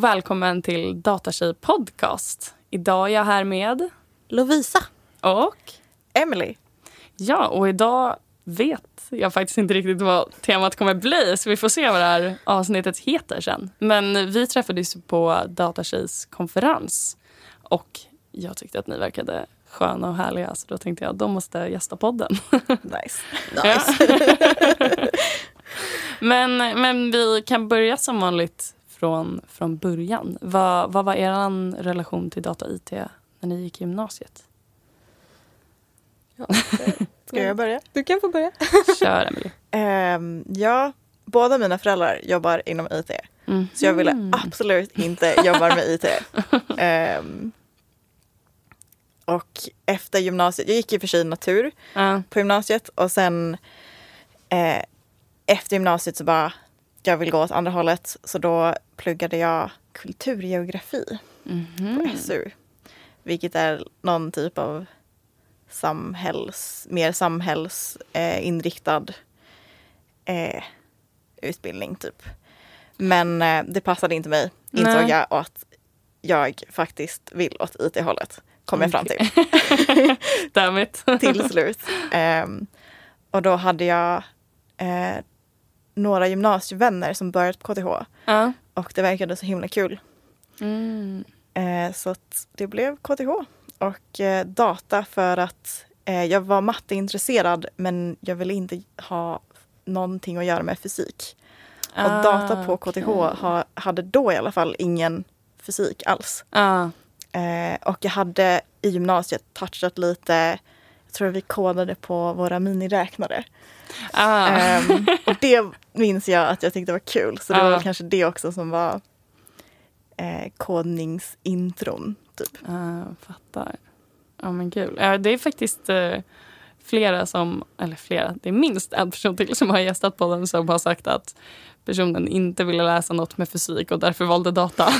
Och välkommen till Datatjej podcast. Idag är jag här med Lovisa. och Emily. ja, och idag vet jag faktiskt inte riktigt vad temat kommer bli så vi får se vad det här avsnittet heter sen. Men vi träffades på Datatjejs konferens och jag tyckte att ni verkade sköna och härliga så då tänkte jag att de måste gästa podden. Nice. Ja. men, men vi kan börja som vanligt från, från början. Vad, vad var er relation till data IT när ni gick i gymnasiet? Ja, Ska jag börja? Du kan få börja. Kör, Emily. Ehm, ja, båda mina föräldrar jobbar inom IT. Mm. Så jag ville absolut inte jobba med IT. Ehm, och efter gymnasiet, jag gick i och för sig natur Ja. på gymnasiet och sen eh, efter gymnasiet så bara, jag vill gå åt andra hållet. Så då pluggade jag kulturgeografi Mhm. på SU. Vilket är någon typ av samhälls, mer samhällsinriktad eh, eh, utbildning typ. Men eh, det passade inte mig insåg Nej. jag och att jag faktiskt vill åt IT-hållet. Kom jag fram till Damn it. till slut. Ehm, och då hade jag eh, några gymnasievänner som börjat på KTH ja. och det verkade så himla kul. Mm. Eh, så att det blev KTH och eh, data för att eh, jag var matteintresserad men jag ville inte ha någonting att göra med fysik. Och Ah, data på KTH okej. ha, hade då i alla fall ingen fysik alls. Ja. Eh, och jag hade i gymnasiet touchat lite, jag tror vi kodade på våra miniräknare. Ah. Ehm, och det minns jag att jag tyckte var kul. Så det var Ja. väl kanske det också som var eh, kodningsintron. Typ. Ja, fattar. Ja, men kul. Ja, det är faktiskt eh, flera som, eller flera, det är minst en person till som har gästat podden som har sagt att personen inte ville läsa något med fysik och därför valde data.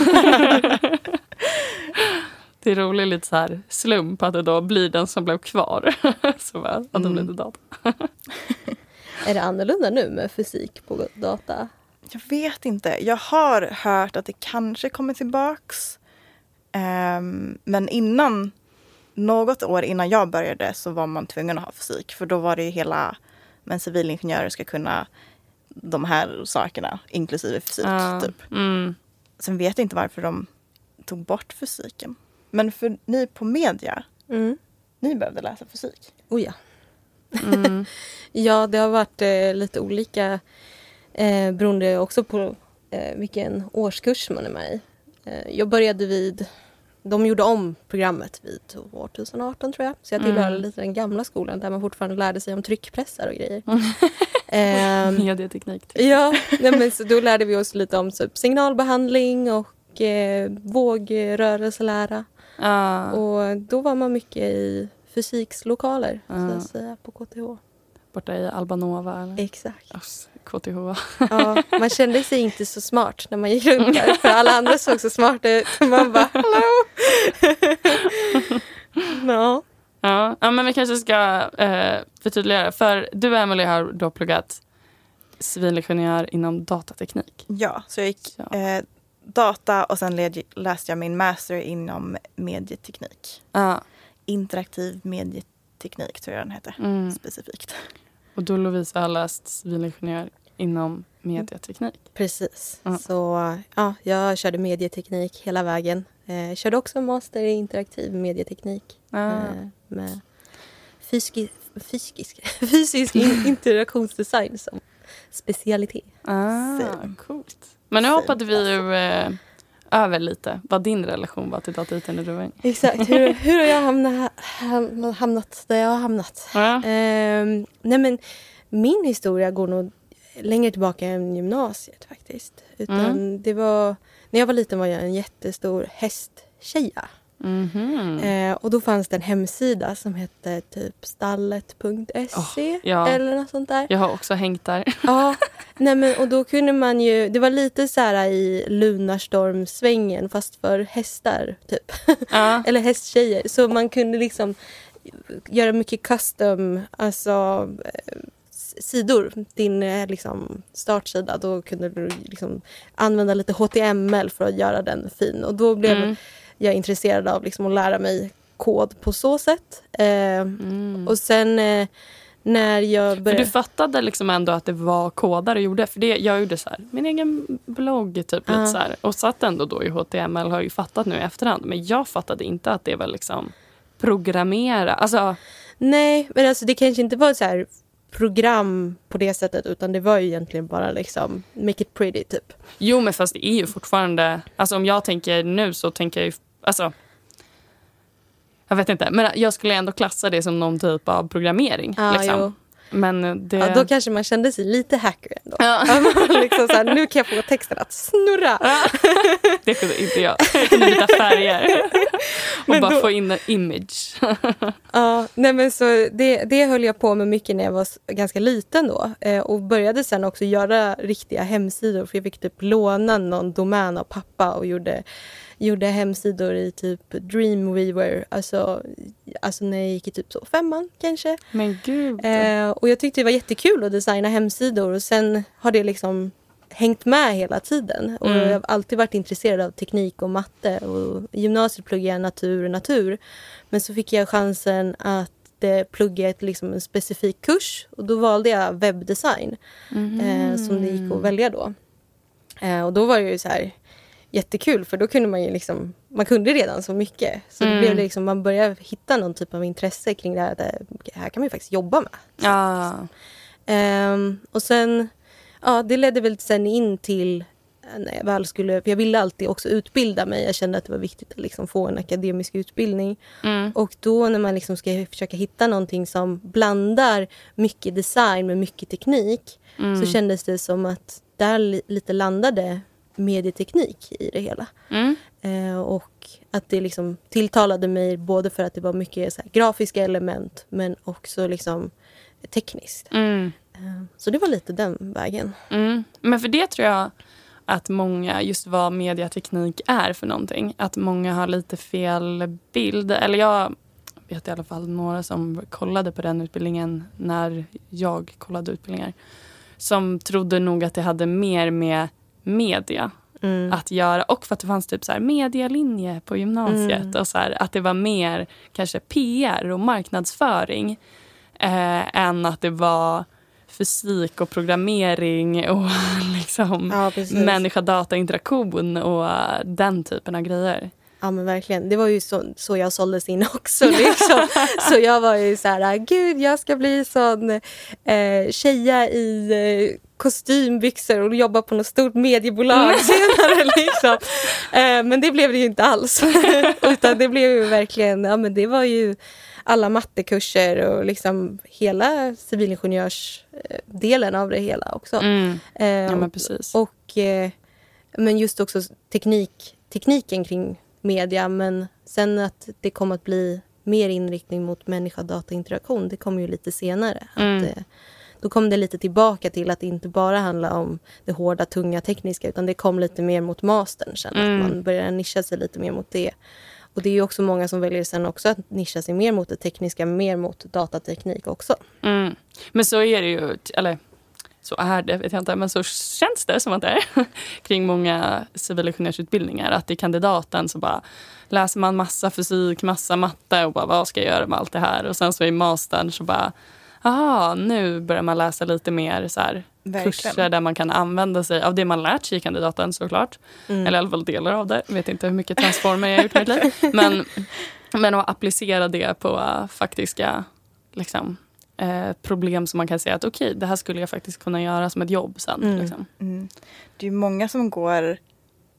det är roligt lite så här slump att det då blir den som blev kvar. så bara, att Mm. blev data. Är det annorlunda nu med fysik på data? Jag vet inte. Jag har hört att det kanske kommer tillbaks. Ehm, men innan, något år innan jag började så var man tvungen att ha fysik. För då var det ju hela, men civilingenjörer ska kunna de här sakerna, inklusive fysik. Ja. Typ. Mm. Sen vet jag inte varför de tog bort fysiken. Men för ni på media, Mm. ni behövde läsa fysik. Oh ja. Mm. Ja, det har varit eh, lite olika eh, beroende också på eh, vilken årskurs man är med i. Eh, jag började vid, de gjorde om programmet vid 2018 tror jag. Så jag tillhörde Mm. lite den gamla skolan där man fortfarande lärde sig om tryckpressar och grejer. Ehm, Medieteknik. Typ. Ja, nej men så då lärde vi oss lite om typ signalbehandling och eh, vågrörelselära. Ja. Och då var man mycket i fysikslokaler, så Ja. att säga, på KTH. Borta i Albanova. Eller? Exakt. Ass, KTH. Ja, man kände sig inte så smart när man gick runt där, för alla andra såg så smarta ut. Man bara, hallå! ja. Ja, ja, men vi kanske ska eh, förtydliga. För du, Emily, har då pluggat civilingenjör inom datateknik. Ja, så jag gick Ja. eh, data och sen läste jag min master inom medieteknik. Ja. Interaktiv medieteknik tror jag den heter Mm. specifikt. Och du, Lovisa, har läst civilingenjör inom medieteknik. Precis. Ja. Så ja, jag körde medieteknik hela vägen. Eh, körde också master i interaktiv medieteknik. Ah. Eh, med fysisk, fysisk, fysisk in- interaktionsdesign som specialitet. Ah, coolt. Men nu hoppade vi ju eh, över lite vad din relation var till du var ung. Exakt. Hur, hur har jag hamnat, ham- hamnat där jag har hamnat? Ja. Ehm, nej men, min historia går nog längre tillbaka än gymnasiet faktiskt. Utan Mm. det var, när jag var liten var jag en jättestor hästtjeja. Mhm. Eh, och då fanns det en hemsida som hette typ stallet.se Oh, ja. eller något sånt där. Jag har också hängt där. Ja, nej men, och då kunde man ju, det var lite så här i Lunarstorm-svängen fast för hästar typ. Ja. Eller hästtjejer. Så man kunde liksom göra mycket custom, alltså eh, sidor, din eh, liksom, startsida, då kunde du liksom, använda lite HTML för att göra den fin. Och då blev Mm. Jag intresserad av liksom, att lära mig kod på så sätt. Eh, Mm. Och sen eh, när jag För började... du fattade liksom ändå att det var kodare du gjorde? För det, jag gjorde så här, min egen blogg typ Ja. lite så här, och satt ändå då i HTML har jag ju fattat nu i efterhand. Men jag fattade inte att det var liksom programmera. Alltså, Nej, men alltså det kanske inte var så här program på det sättet utan det var ju egentligen bara liksom make it pretty typ. jo men fast det är ju fortfarande, alltså om jag tänker nu så tänker jag ju, alltså jag vet inte, men jag skulle ändå klassa det som någon typ av programmering. Ja, liksom. Men det... Ja, då kanske man kände sig lite hacker ändå. Ja. liksom så här, nu kan jag få texten att snurra. Det kunde inte jag. Jag kunde byta färger och Men bara då- få in en image. Ja, nej men så det, det höll jag på med mycket när jag var ganska liten då. Eh, och började sen också göra riktiga hemsidor. För jag fick typ låna någon domän av pappa och gjorde, gjorde hemsidor i typ Dreamweaver. Alltså, alltså när jag gick i typ så femman kanske. Men gud. Eh, och jag tyckte det var jättekul att designa hemsidor och sen har det liksom hängt med hela tiden. Och Mm. jag har alltid varit intresserad av teknik och matte. Och I gymnasiet pluggade jag natur och natur. Men så fick jag chansen att eh, plugga ett, liksom, en specifik kurs och då valde jag webbdesign eh, som det gick att välja då. Eh, och då var det ju så här jättekul för då kunde man ju liksom, man kunde redan så mycket. Så det Mm. blev det liksom, man började hitta någon typ av intresse kring det här. Att det här kan man ju faktiskt jobba med. Ja. Ehm, och sen, ja det ledde väl sen in till eh, när jag väl skulle, för jag ville alltid också utbilda mig. Jag kände att det var viktigt att liksom få en akademisk utbildning. Mm. Och då när man liksom ska försöka hitta någonting som blandar mycket design med mycket teknik Mm. så kändes det som att där li- lite landade medieteknik i det hela. Mm. Eh, och att det liksom tilltalade mig både för att det var mycket så här, grafiska element men också liksom tekniskt. Mm. Eh, så det var lite den vägen. Mm. Men för det tror jag att många, just vad mediateknik är för någonting, att många har lite fel bild. Eller jag vet i alla fall några som kollade på den utbildningen när jag kollade utbildningar. Som trodde nog att det hade mer med media Mm. att göra. Och för att det fanns typ så här medialinje på gymnasiet. Mm. Och så här, att det var mer kanske PR och marknadsföring eh, än att det var fysik och programmering och liksom Ja, människa-data-interaktion och den typen av grejer. Ja men verkligen. Det var ju så, så jag såldes in också. Liksom. så jag var ju så här, gud jag ska bli sån eh, tjeja i eh, kostymbyxor och jobba på något stort mediebolag senare. Liksom. Eh, men det blev det ju inte alls. Utan det blev ju verkligen, ja men det var ju alla mattekurser och liksom hela civilingenjörsdelen av det hela också. Mm. Eh, Ja, men precis. och, eh, men just också teknik, tekniken kring media. Men sen att det kom att bli mer inriktning mot människa-data-interaktion, det kom ju lite senare. Mm. Att, eh, då kom det lite tillbaka till att det inte bara handlar om det hårda, tunga, tekniska utan det kom lite mer mot mastern sen. Mm. Att man började nischa sig lite mer mot det. Och det är ju också många som väljer sen också att nischa sig mer mot det tekniska, mer mot datateknik också. Mm. Men så är det ju, eller så är det vet jag inte, men så känns det som att det är kring många civilingenjörsutbildningar. Att i kandidaten så bara läser man massa fysik, massa matte och bara vad ska jag göra med allt det här? Och sen så i mastern så bara, aha, nu börjar man läsa lite mer så här kurser där man kan använda sig av det man lärt sig i kandidaten såklart. Mm. Eller i alla fall delar av det. Jag vet inte hur mycket transformer jag har gjort i mitt liv. Men, men att applicera det på faktiska liksom, eh, problem som man kan säga att okej, det här skulle jag faktiskt kunna göra som ett jobb sen. Mm. Liksom. Mm. Det är många som går,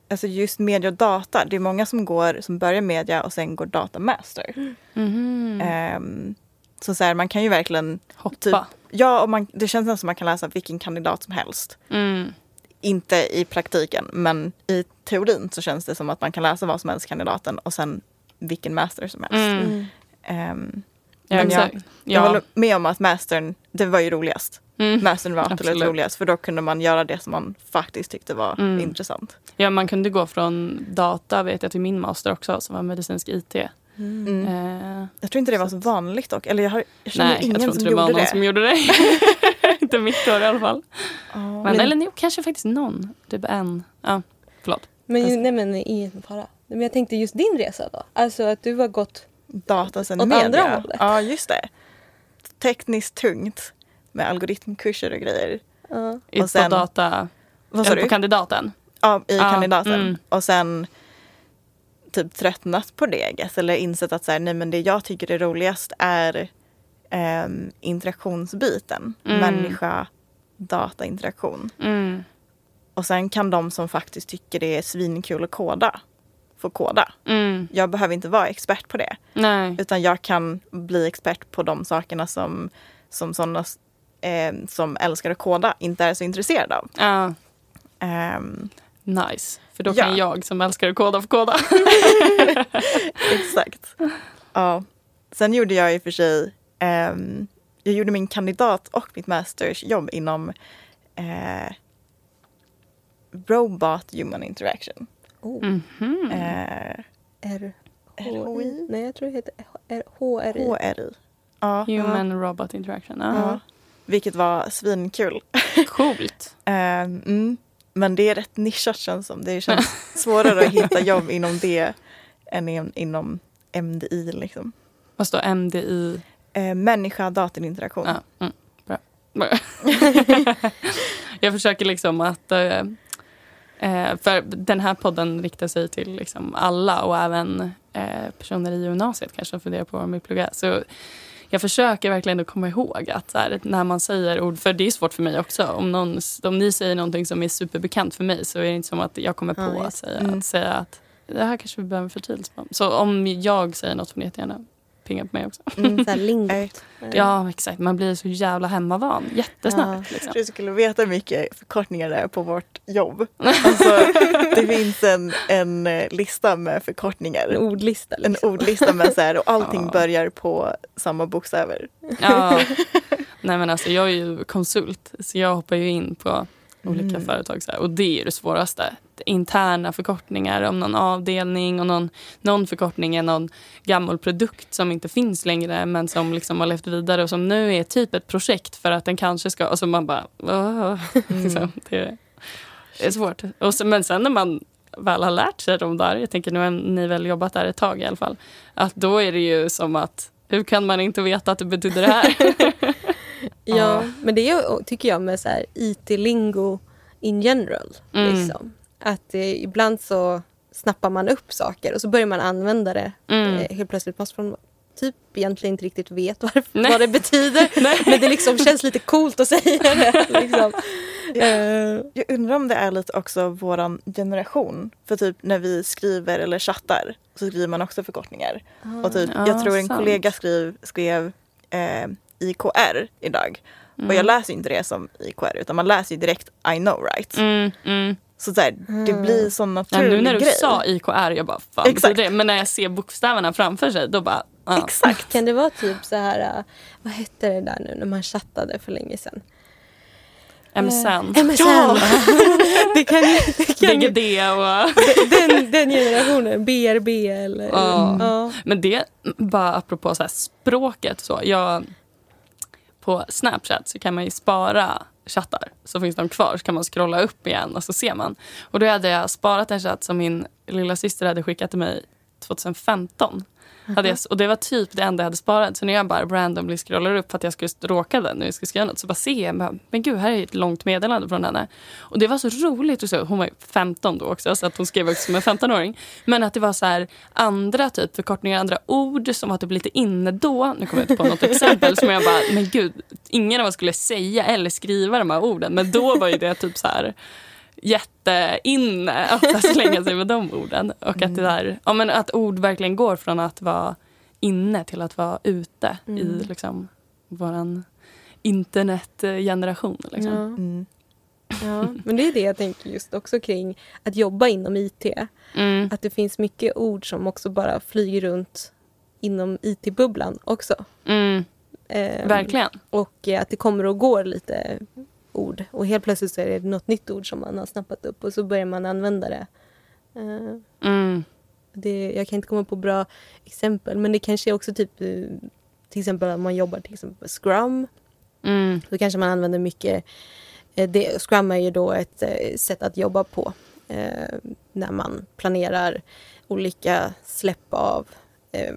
alltså just media och data, det är många som går som börjar media och sen går datamaster. Mhm. Ehm, så så här, man kan ju verkligen, Hoppa. typ, ja och man, det känns nästan som man kan läsa vilken kandidat som helst. Mm. Inte i praktiken men i teorin så känns det som att man kan läsa vad som helst kandidaten och sen vilken master som helst. Mm. Ehm, Ja, Men jag-. Jag Ja. håller med om att mastern, det var ju roligast. Mm. Mastern var absolut, Absolut. roligast för då kunde man göra det som man faktiskt tyckte var Mm. intressant. ja, man kunde gå från data vet jag till min master också som var medicinsk IT. Mm. Eh, Jag tror inte det var så vanligt dock. Eller jag, har, jag känner nej, ingen jag tror inte som det var gjorde någon det. som gjorde det. inte mitt år i alla fall. Ja. Men, Men- eller jo, kanske faktiskt någon. Typ en. Ja, förlåt. Men, ju, nej men ingen fara. Men jag tänkte just din resa då. Alltså att du har gått... Data sen Åt media. andra hållet. Ja, just det. Tekniskt tungt med algoritmkurser och grejer. I, Och sen- på data, Vad sa eller på du? kandidaten. Ja, i Ja, kandidaten. mm. Och sen typ tröttnat på det I guess, eller insett att så här, nej, men det jag tycker är roligast är ehm, interaktionsbiten. Mm. Människa, data, interaktion. Mm. Och sen kan de som faktiskt tycker det är svinkul att koda få koda. Mm. Jag behöver inte vara expert på det. Nej. Utan jag kan bli expert på de sakerna som, som sådana eh, som älskar att koda inte är så intresserade av. Ja, Ehm, nice. För då Ja. kan jag som älskar att koda få koda. exakt. Ja. Sen gjorde jag i och för sig, ehm, jag gjorde min kandidat och mitt mastersjobb inom eh, Robot Human Interaction. Oh. Mhm. Eh, R... RHI? Nej, jag tror det heter R- HRI. HRI. Ja. Human Robot Interaction. ja. Ja. Vilket var svinkul. Coolt. Ehm, mm. Men det är rätt nischat känns som. Det känns svårare att hitta jobb inom det än in, inom MDI. Liksom. Vad står MDI? Eh, människa datorinteraktion. Ja, mm, bra. Bra. jag försöker liksom att... Eh, eh, för den här podden riktar sig till liksom alla och även eh, personer i gymnasiet kanske funderar på vad de vill plugga. Så jag försöker verkligen att komma ihåg att här, när man säger ord, för det är svårt för mig också. Om, någon, om ni säger någonting som är superbekant för mig så är det inte som att jag kommer på Ja, att säga, Mm. att säga att det här kanske vi behöver förtydelse på. Så om jag säger något får ni jättegärna pinga på mig också. Mm. Så här lingot. Ja, exakt. Man blir så jävla hemmavan jättesnabbt. Liksom. Du skulle veta mycket förkortningar det är på vårt jobb. Alltså, det finns en, en eh, lista med förkortningar. En ordlista En liksom. ordlista med så här, och allting Ja. börjar på samma bokstäver. Ja. Nej, men alltså, jag är ju konsult, så jag hoppar ju in på olika Mm. företag. Så här, och det är det svåraste. Interna förkortningar om någon avdelning och någon, någon förkortning är någon gammal produkt som inte finns längre men som liksom har levt vidare och som nu är typ ett projekt för att den kanske ska... Och så man bara... liksom, det, det är svårt. Och så, men sen när man väl har lärt sig de där, jag tänker nu har ni väl jobbat där ett tag i alla fall, att då är det ju som att hur kan man inte veta att det betyder det här? Ja, men det är, tycker jag med IT-lingo in general. Mm. Liksom. Att eh, ibland så snappar man upp saker och så börjar man använda det Mm. eh, helt plötsligt. Fast man typ egentligen inte riktigt vet varför, Nej. vad det betyder. Men det liksom känns lite coolt att säga det. Liksom. Eh, Jag undrar om det är lite också våran generation. För typ när vi skriver eller chattar så skriver man också förkortningar. Och typ, Ja, jag tror en sant. kollega skrev, skrev eh, IKR idag. Och Mm. jag läser ju inte det som IKR utan man läser ju direkt I know right. Mm, mm. Så, så här, det blir sån Ja, naturlig nu när du grej. sa IKR, jag bara fan Exakt. det? Men när jag ser bokstäverna framför sig, då bara... Ja. Exakt. kan det vara typ så här, eh, vad hette det där nu när man chattade för länge sedan? MSN, MSN! Ja! det kan, det kan BGD och... den, den generationen, BRB eller... Ja. Ja. Men det, bara apropå så här språket så. Jag, på Snapchat så kan man ju spara chattar. Så finns de kvar så kan man scrolla upp igen och så ser man. Och då hade jag sparat en chatt som min lilla syster hade skickat till mig 2015. Hade jag, och det var typ det enda jag hade sparat. Så när jag bara randomly scrollar upp för att jag skulle råka den när jag skulle skriva något så bara ser jag, bara, men gud här är ett långt meddelande från henne. Och det var så roligt. Och så, hon var ju 15 då också så att hon skrev också som en 15-åring. Men att det var så här andra typ förkortningar, andra ord som var typ lite inne då. Nu kommer jag inte på något exempel som jag bara, men gud, ingen av oss skulle säga eller skriva de här orden. Men då var ju det typ så här jätteinne att slänga sig med de orden. Och att, det där, ja, men att ord verkligen går från att vara inne till att vara ute i liksom, vår internetgeneration. Liksom. Ja. Mm. Ja, men det är det jag tänker just också kring att jobba inom IT. Mm. Att det finns mycket ord som också bara flyger runt inom IT-bubblan också. Mm. Ehm, Verkligen. Och att det kommer och går lite ord. Och helt plötsligt så är det något nytt ord som man har snappat upp och så börjar man använda det. Ehm, Mm. det jag kan inte komma på bra exempel men det kanske är också typ eh, till exempel om man jobbar till exempel Scrum Mm. Då kanske man använder mycket... eh, Det, Scrum är ju då ett sätt att jobba på eh, när man planerar olika släpp av eh,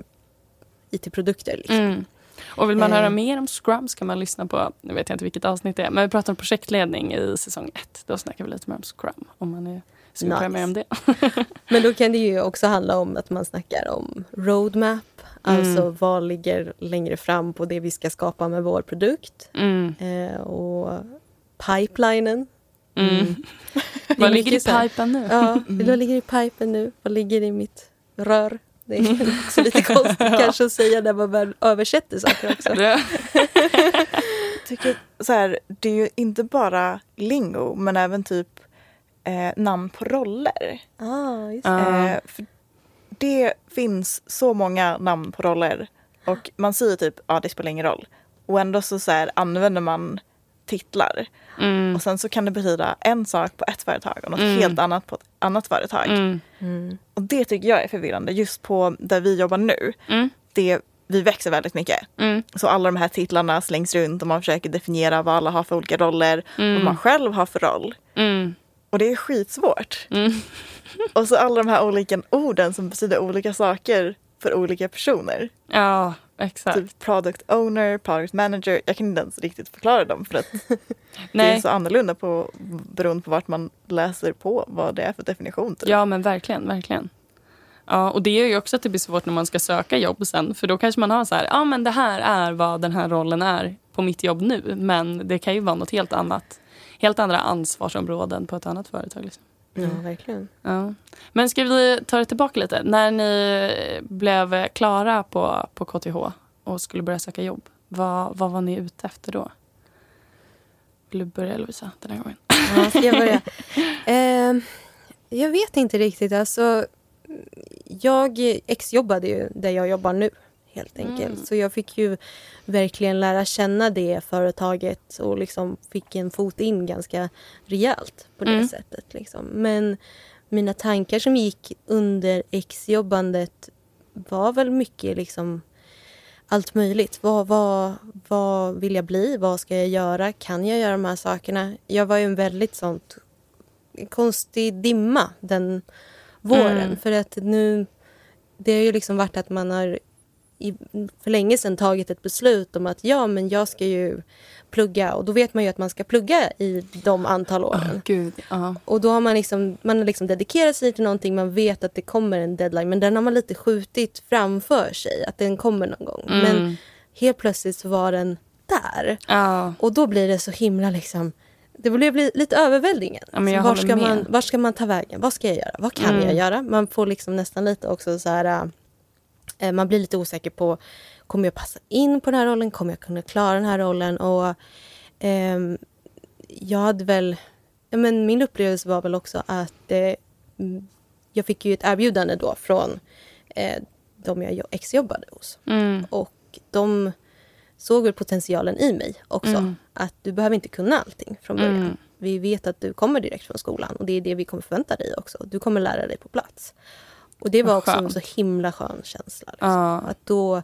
IT-produkter. Liksom. Mm. Och vill man Eh. höra mer om Scrum ska man lyssna på, nu vet jag inte vilket avsnitt det är, men vi pratar om projektledning i säsong ett. Då snackar vi lite mer om Scrum, om man är sugen Nice. mer om det. Men då kan det ju också handla om att man snackar om roadmap. Alltså Mm. vad ligger längre fram på det vi ska skapa med vår produkt. Mm. Eh, och pipelinen. Mm. Är Vad ligger i pipen nu? Ja, vad ligger i pipen nu? Vad ligger i mitt rör? Det är också lite konstigt kanske att säga när man väl översätter saker också. Tycker så här, det är ju inte bara lingo men även typ eh, namn på roller. Ah, just det. Eh, för det finns så många namn på roller och man säger typ ja det spelar ingen roll. Och ändå så, så här, använder man titlar. Mm. Och sen så kan det betyda en sak på ett företag och något Mm. helt annat på ett annat företag. Mm. Mm. Och det tycker jag är förvirrande just på där vi jobbar nu. Mm. Det, vi växer väldigt mycket. Mm. Så alla de här titlarna slängs runt och man försöker definiera vad alla har för olika roller och vad man själv har för roll. Mm. Och det är skitsvårt. Mm. Och så alla de här olika orden som betyder olika saker för olika personer. Ja, exakt. Typ product owner, product manager. Jag kan inte ens riktigt förklara dem för att det är så annorlunda på, beroende på vart man läser på vad det är för definition. Typ. Ja, men verkligen, verkligen. Ja, och det gör ju också att det blir svårt när man ska söka jobb sen. För då kanske man har så här, ja men det här är vad den här rollen är på mitt jobb nu. Men det kan ju vara något helt annat. Helt andra ansvarsområden på ett annat företag. Liksom. Ja, verkligen. Ja. Men ska vi ta det tillbaka lite? När ni blev klara på, på KTH och skulle börja söka jobb, vad, vad var ni ute efter då? Vill du börja Lovisa den här gången? Ja, ska jag börja? Eh, jag vet inte riktigt. Alltså, jag exjobbade ju där jag jobbar nu, helt enkelt. Så jag fick ju verkligen lära känna det företaget och liksom fick en fot in ganska rejält på det Mm. sättet. Liksom. Men mina tankar som gick under exjobbandet var väl mycket liksom allt möjligt. Vad, vad, vad vill jag bli? Vad ska jag göra? Kan jag göra de här sakerna? Jag var ju en väldigt sånt konstig dimma den våren. Mm. För att nu, det har ju liksom varit att man har i, för länge sedan tagit ett beslut om att ja, men jag ska ju plugga och då vet man ju att man ska plugga i de antal åren. Gud. Ja. Och då har man liksom, man har liksom dedikerat sig till någonting, man vet att det kommer en deadline men den har man lite skjutit framför sig, att den kommer någon gång. Mm. Men helt plötsligt så var den där. Ja. Och då blir det så himla liksom, det blev bli- lite överväldigande. Ja, men jag Så var, ska med. man, var ska man ta vägen? Vad ska jag göra? Vad kan Mm. jag göra? Man får liksom nästan lite också så här, eh, man blir lite osäker på, kommer jag passa in på den här rollen? Kommer jag kunna klara den här rollen? Och ehm, jag hade väl, ja, men min upplevelse var väl också att eh, jag fick ju ett erbjudande då från eh, de jag jo- exjobbade hos. Mm. Och de såg väl potentialen i mig också. Mm. Att du behöver inte kunna allting från början. Mm. Vi vet att du kommer direkt från skolan och det är det vi kommer förvänta dig också. Du kommer lära dig på plats. Och det var också en så himla skön känsla. Liksom. Ja. Att då,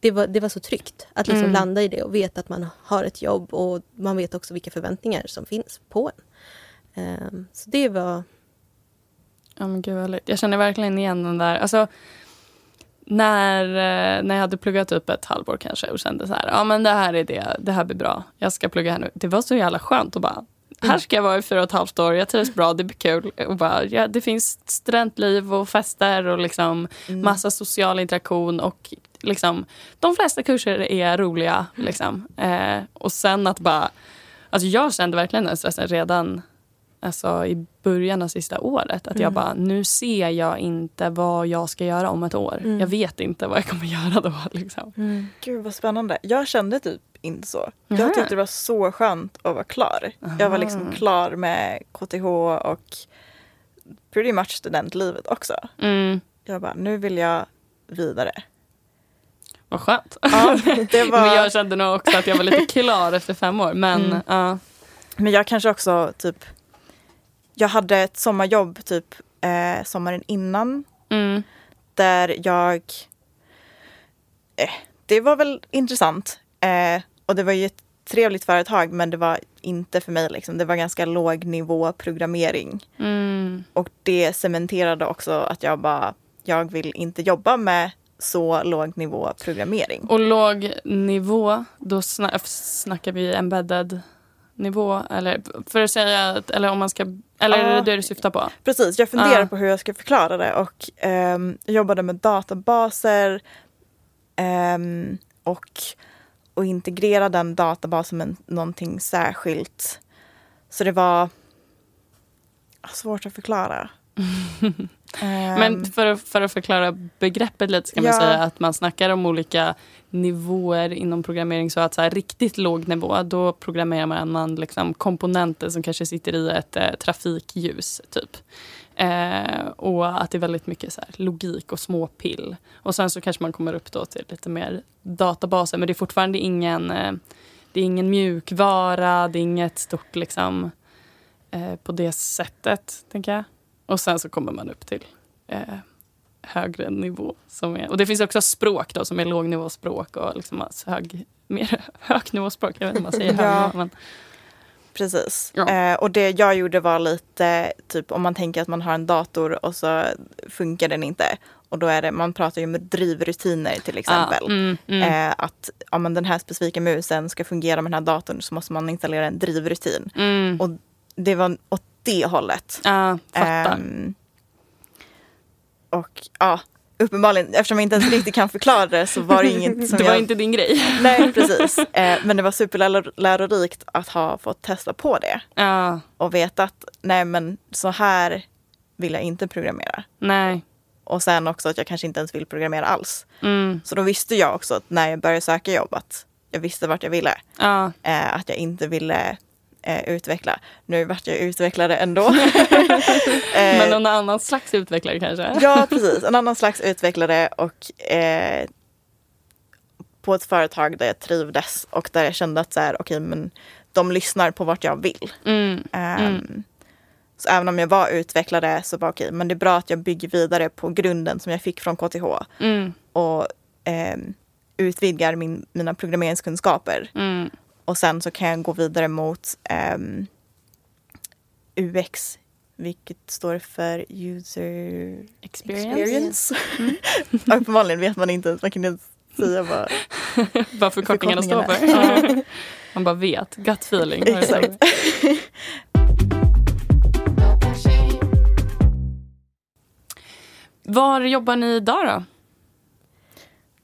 det, var, det var så tryggt att liksom Mm. landa i det och veta att man har ett jobb och man vet också vilka förväntningar som finns på en. Ehm, så det var... Ja, men gud. Jag känner verkligen igen den där. Alltså, när, eh, när jag hade pluggat typ ett halvår kanske och kände så här, ja men det här är det, det här blir bra. Jag ska plugga här nu. Det var så jävla skönt att bara, här ska jag vara i fyra och ett halvt år, jag trivs bra, det blir kul. Och bara, ja, det finns studentliv och fester och liksom massa social interaktion och liksom, de flesta kurser är roliga. Liksom. Eh, och sen att bara, alltså jag kände verkligen den stressen redan alltså, i början av sista året. Att jag bara, nu ser jag inte vad jag ska göra om ett år. Jag vet inte vad jag kommer göra då. Liksom. Gud vad spännande. Jag kände typ inte så. Nähä. Jag tyckte det var så skönt att vara klar. Jag var liksom klar med KTH och pretty much studentlivet också. Mm, Jag bara, nu vill jag vidare. vad skönt. Ja, det var... Men jag kände nog också att jag var lite klar efter fem år. Men Mm. ja. Men jag kanske också typ... Jag hade ett sommarjobb typ eh, sommaren innan mm, där jag... Eh, det var väl intressant. Eh, och det var ju ett trevligt företag men det var inte för mig. Liksom. Det var ganska låg nivå programmering. Mm. Och det cementerade också att jag bara, jag vill inte jobba med så låg nivå programmering. Och låg nivå, då sna- snackar vi embedded nivå eller för att säga att- eller om man ska eller är det Ja. det du syftar på? Precis, jag funderar Ja. på hur jag ska förklara det och jag jobbade med databaser ehm, och, och integrera den databasen med någonting särskilt. Så det var svårt att förklara. Ehm, Men för att, för att förklara begreppet lite så kan man Ja. säga att man snackar om olika nivåer inom programmering. Så att så här, riktigt låg nivå, då programmerar man liksom komponenter som kanske sitter i ett eh, trafikljus. typ. Eh, och att det är väldigt mycket så här, logik och småpill. Och sen så kanske man kommer upp då till lite mer databaser. Men det är fortfarande ingen, eh, det är ingen mjukvara, det är inget stort liksom, eh, på det sättet, tänker jag. Och sen så kommer man upp till eh, högre nivå. Som är, och det finns också språk då, som är lågnivåspråk och liksom alltså hög, mer högnivåspråk. Jag vet inte om man säger Ja. högnivå. Men, Precis. Ja. Eh, och det jag gjorde var lite typ om man tänker att man har en dator och så funkar den inte. Och då är det, man pratar ju med drivrutiner till exempel. Ah, mm, mm, Eh, att om man den här specifika musen ska fungera med den här datorn så måste man installera en drivrutin. mm. Och det var åt det hållet. Ja, fattar. Ehm, och ja, uppenbarligen, eftersom jag inte ens riktigt kan förklara det så var det inget som det var jag... inte din grej. Nej, precis. Eh, men det var superlärorikt att ha fått testa på det Ja, och veta att nej men så här vill jag inte programmera. nej. Och sen också att jag kanske inte ens vill programmera alls. Mm, Så då visste jag också att när jag började söka jobb att jag visste vart jag ville. ja. Eh, att jag inte ville eh, utveckla. Nu vart jag utvecklare ändå. Eh, Men någon annan slags utvecklare kanske? Ja, precis. En annan slags utvecklare och eh, på ett företag där jag trivdes och där jag kände att så här, okej, men de lyssnar på vart jag vill. Mm, Ehm, Så även om jag var utvecklare så var okej, men det är bra att jag bygger vidare på grunden som jag fick från KTH mm, och ehm, utvidgar min, mina programmeringskunskaper. Mm. Och sen så kan jag gå vidare mot ehm, UX, vilket står för user Experience. experience. Ja, Uppenbarligen vet man inte man kan inte säga vad Vad förkortningarna står för. Man bara vet. Gut feeling. Exakt. Var jobbar ni idag då?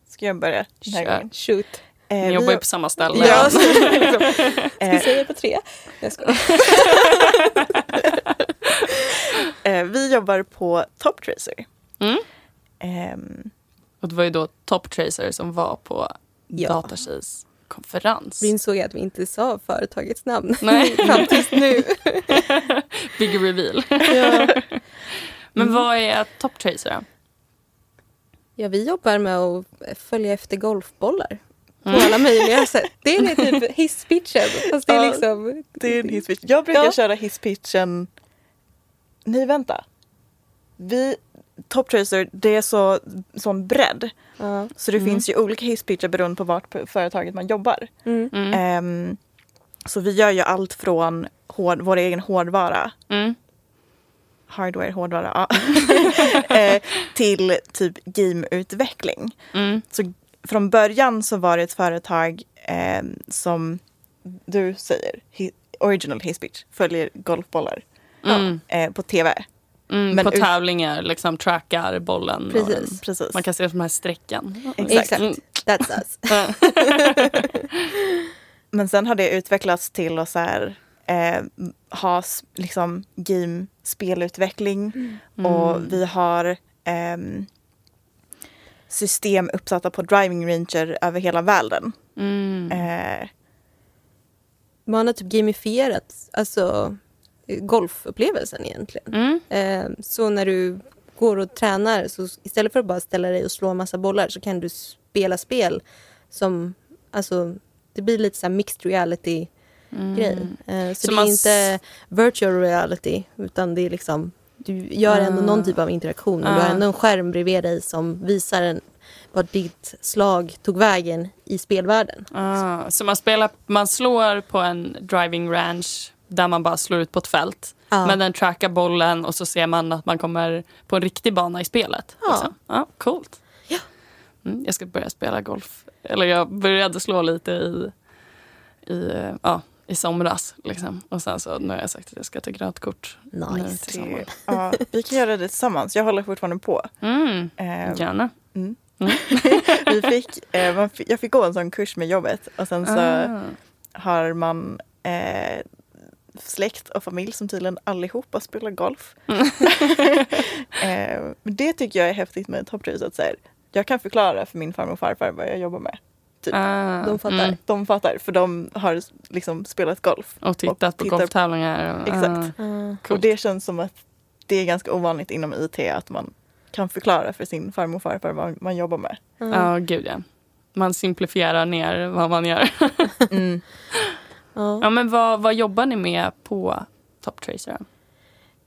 Ska jag börja den här? Shoot. Eh, Ni vi jobbar ju på samma ställe. Ja, Ska eh, vi säga på tre? Jag eh, vi jobbar på Top Tracer. Mm. Ehm, Och det var ju då Top Tracer som var på Ja. Datatjejs konferens. Vi insåg att vi inte sa företagets namn Nej. fram tills nu. Big reveal. Ja. Men vad är Top Tracer då? ja, vi jobbar med att följa efter golfbollar. På alla möjliga sätt. Det är typ hisspitchen. Fast det är Ja. liksom... det är en hisspitch. Jag brukar Ja. köra hisspitchen... Nej, vänta. Vi, Top Tracer, det är så, sån bredd. Ja. Så det Mm. finns ju olika hisspitchar beroende på vart på företaget man jobbar. Mm. Mm. Ehm, så vi gör ju allt från hård, vår egen hårdvara, Mm. hardware, hårdvara, ja. eh, till typ gameutveckling. Mm. Så från början så var det ett företag eh, som du säger, hi, original hisspitch, följer golfbollar Mm. eh, på tv. Mm. Men på tävlingar liksom trackar bollen. Precis. den- Precis. Man kan se de här strecken. Exakt. Mm. That's us. Men sen har det utvecklats till att så här, eh, ha liksom game spelutveckling och Mm. vi har ehm, system uppsatta på driving ranger över hela världen. Mm. Eh, Man har typ gamifierat alltså, golfupplevelsen egentligen. Mm. Eh, så när du går och tränar, så istället för att bara ställa dig och slå en massa bollar så kan du spela spel som, alltså, det blir lite så här mixed reality grej. Eh, så, Så det är inte virtual reality utan det är liksom du gör ändå Ah. någon typ av interaktion. Och Du Ah. har ändå en skärm bredvid dig som visar en, vad ditt slag tog vägen i spelvärlden. Ah, så man, spelar, man slår på en driving range där man bara slår ut på ett fält. Ja. Men den trackar bollen och så ser man att man kommer på en riktig bana i spelet. Ja. Liksom. Ja, coolt. Ja. Mm, jag ska börja spela golf. Eller jag började slå lite i, i, eh, ja, i somras. Liksom. Och sen så nu har jag sagt att jag ska ta grönt kort. nu Nice. Det, ja, vi kan göra det tillsammans. Jag håller fortfarande på. Mm, Eh, gärna. mm. vi fick, eh, fick, jag fick gå en sån kurs med jobbet och sen så Ah. har man eh, släkt och familj som tydligen allihopa spelar golf. eh, det tycker jag är häftigt med Top Race, att så här, jag kan förklara för min farmor och farfar vad jag jobbar med. Typ. Ah, De fattar. De fattar för de har liksom spelat golf. Och tittat på tittar- golftävlingar. Och, Exakt. Ah, Ah. Och det känns som att det är ganska ovanligt inom IT att man kan förklara för sin farmor och farfar vad man jobbar med. Ja, gud ja. Man simplifierar ner vad man gör. Mm. Ja. ja, men vad, vad jobbar ni med på Top Tracer?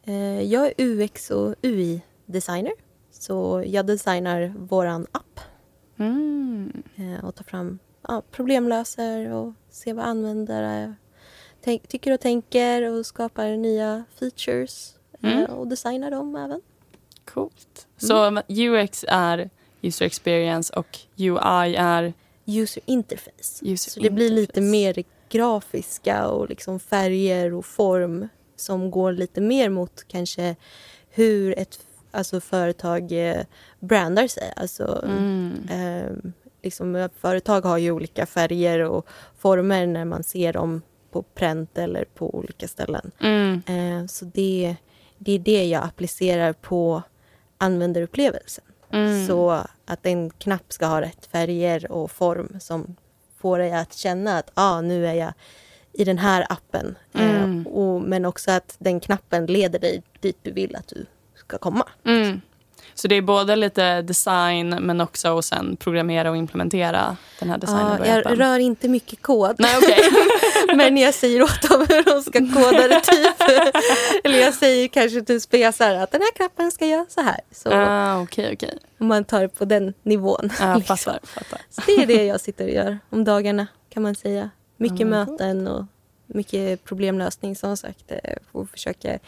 Eh, Jag är UX och UI-designer. Så jag designar våran app Mm. eh, och tar fram ja, problemlöser och ser vad användare tänk, tycker och tänker och skapar nya features eh, Mm. och designar dem även. Coolt. Så UX är user experience och UI är... User interface. User så det blir lite mer grafiska och liksom färger och form som går lite mer mot kanske hur ett alltså företag eh, brandar sig. Alltså, Mm. Eh, liksom, företag har ju olika färger och former när man ser dem på pränt eller på olika ställen. Mm. Eh, så det, det är det jag applicerar på användarupplevelsen. Mm. Så att en knapp ska ha rätt färger och form som får dig att känna att ah, nu är jag i den här appen. Mm. Eh, och, men också att den knappen leder dig dit du vill att du ska komma. Mm. Så det är både lite design men också att sen programmera och implementera den här designen. Ja, i appen. jag rör inte mycket kod. Nej, okej. Men jag säger åt dem hur de ska koda det typ. Eller jag säger kanske till spesar att den här knappen ska göra så här. Så ah, okej. om man tar det på den nivån. Ja, liksom. fattar, fattar. Så det är det jag sitter och gör om dagarna kan man säga. Mycket Ja, men möten och mycket problemlösning som sagt. eh, Och försöka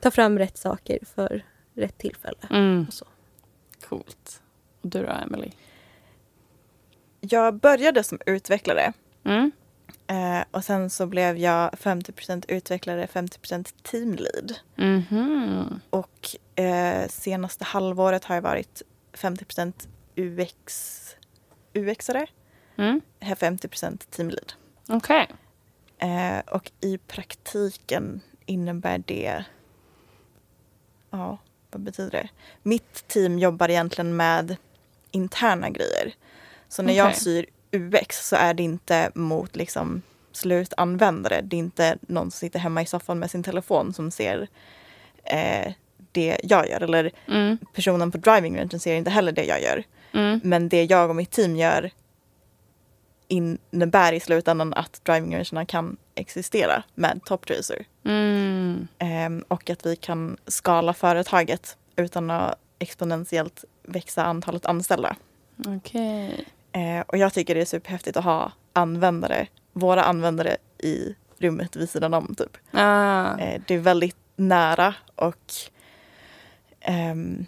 ta fram rätt saker för rätt tillfälle. Mm. Och så. Coolt. Och du då, Emily? Jag började som utvecklare Mm. eh, och sen så blev jag 50% utvecklare, 50 teamlead. Mhm. Och eh, senaste halvåret har jag varit 50% UX, UXare, Mm. här 50 teamlead. Okej. Eh, och i praktiken innebär det... Ja, vad betyder det? Mitt team jobbar egentligen med interna grejer. Så när jag Okej. syr UX så är det inte mot liksom slutanvändare. Det är inte någon som sitter hemma i soffan med sin telefon som ser eh, det jag gör. Eller Mm. personen på driving rangen ser inte heller det jag gör. Mm. Men det jag och mitt team gör innebär i slutändan att driving kan existera med Top Tracer. Mm. Ehm, och att vi kan skala företaget utan att exponentiellt växa antalet anställda. Okej. Eh, och jag tycker det är superhäftigt att ha användare, våra användare i rummet vid sidan om. Typ. Ah. Eh, det är väldigt nära och ehm,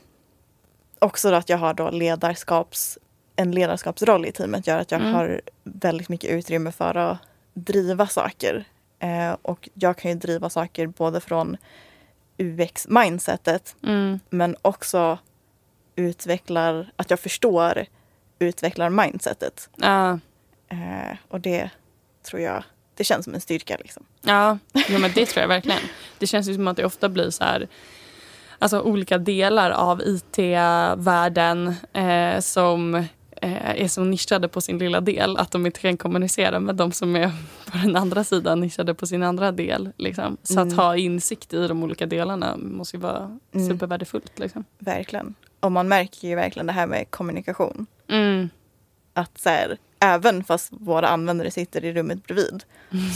också att jag har då ledarskaps, en ledarskapsroll i teamet gör att jag Mm. har väldigt mycket utrymme för att driva saker. Eh, och jag kan ju driva saker både från UX-mindsetet Mm. men också utvecklar, att jag förstår utvecklar mindsetet. Ah. Eh, och det tror jag, det känns som en styrka liksom. Ja, ja men det tror jag verkligen. Det känns ju som att det ofta blir så här alltså olika delar av IT-världen eh, som är så nischade på sin lilla del att de inte kan kommunicera med de som är på den andra sidan nischade på sin andra del. Liksom. Så att Mm. ha insikt i de olika delarna måste ju vara Mm. supervärdefullt. Liksom. Verkligen. Och man märker ju verkligen det här med kommunikation. Mm. Att så här, även fast våra användare sitter i rummet bredvid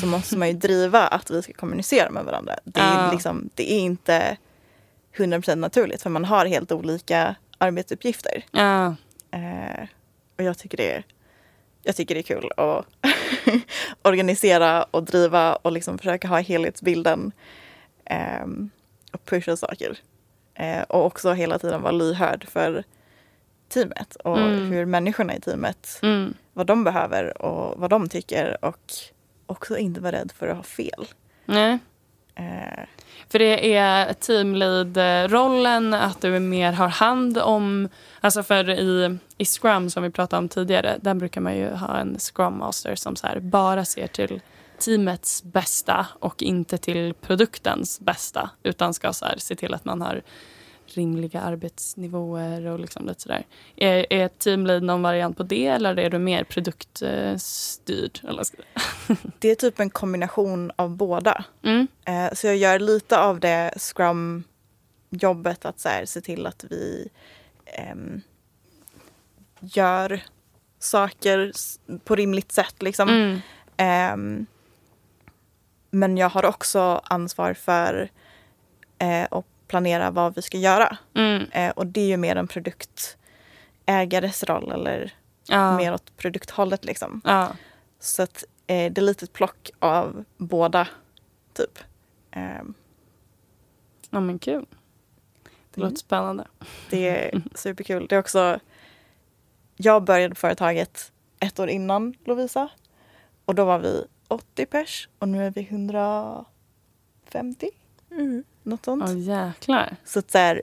så måste man ju driva att vi ska kommunicera med varandra. Det är, Ja. liksom, det är inte 100% naturligt för man har helt olika arbetsuppgifter. Ja. Eh, och jag tycker det är, jag tycker det är kul att organisera och driva och liksom försöka ha helhetsbilden eh, och pusha saker. Eh, och också hela tiden vara lyhörd för teamet och Mm. hur människorna i teamet, Mm. vad de behöver och vad de tycker och också inte vara rädd för att ha fel. Nej. Eh, För det är teamlead-rollen, att du mer har hand om... Alltså för i, i Scrum som vi pratade om tidigare, där brukar man ju ha en Scrum Master som så här bara ser till teamets bästa och inte till produktens bästa. Utan ska så här se till att man har rimliga arbetsnivåer och liksom lite sådär. Är, är teamlead någon variant på det eller är du mer produktstyrd? Det är typ en kombination av båda. mm. Eh, så jag gör lite av det Scrum-jobbet att så här, se till att vi ehm, gör saker på rimligt sätt. Liksom. Mm. Ehm, men jag har också ansvar för eh, att planera vad vi ska göra. Mm. Eh, och det är ju mer en produktägares roll eller Ja. mer åt produkthållet. Liksom. Ja. Så att, eh, det är lite ett plock av båda, typ. Ehm, ja, men kul. Det Mm. låter spännande. Det är superkul. Det är också... Jag började företaget ett år innan Lovisa. Och då var vi 80 pers och nu är vi 150. Mm. Något sånt. Åh jäklar. Så, att så här,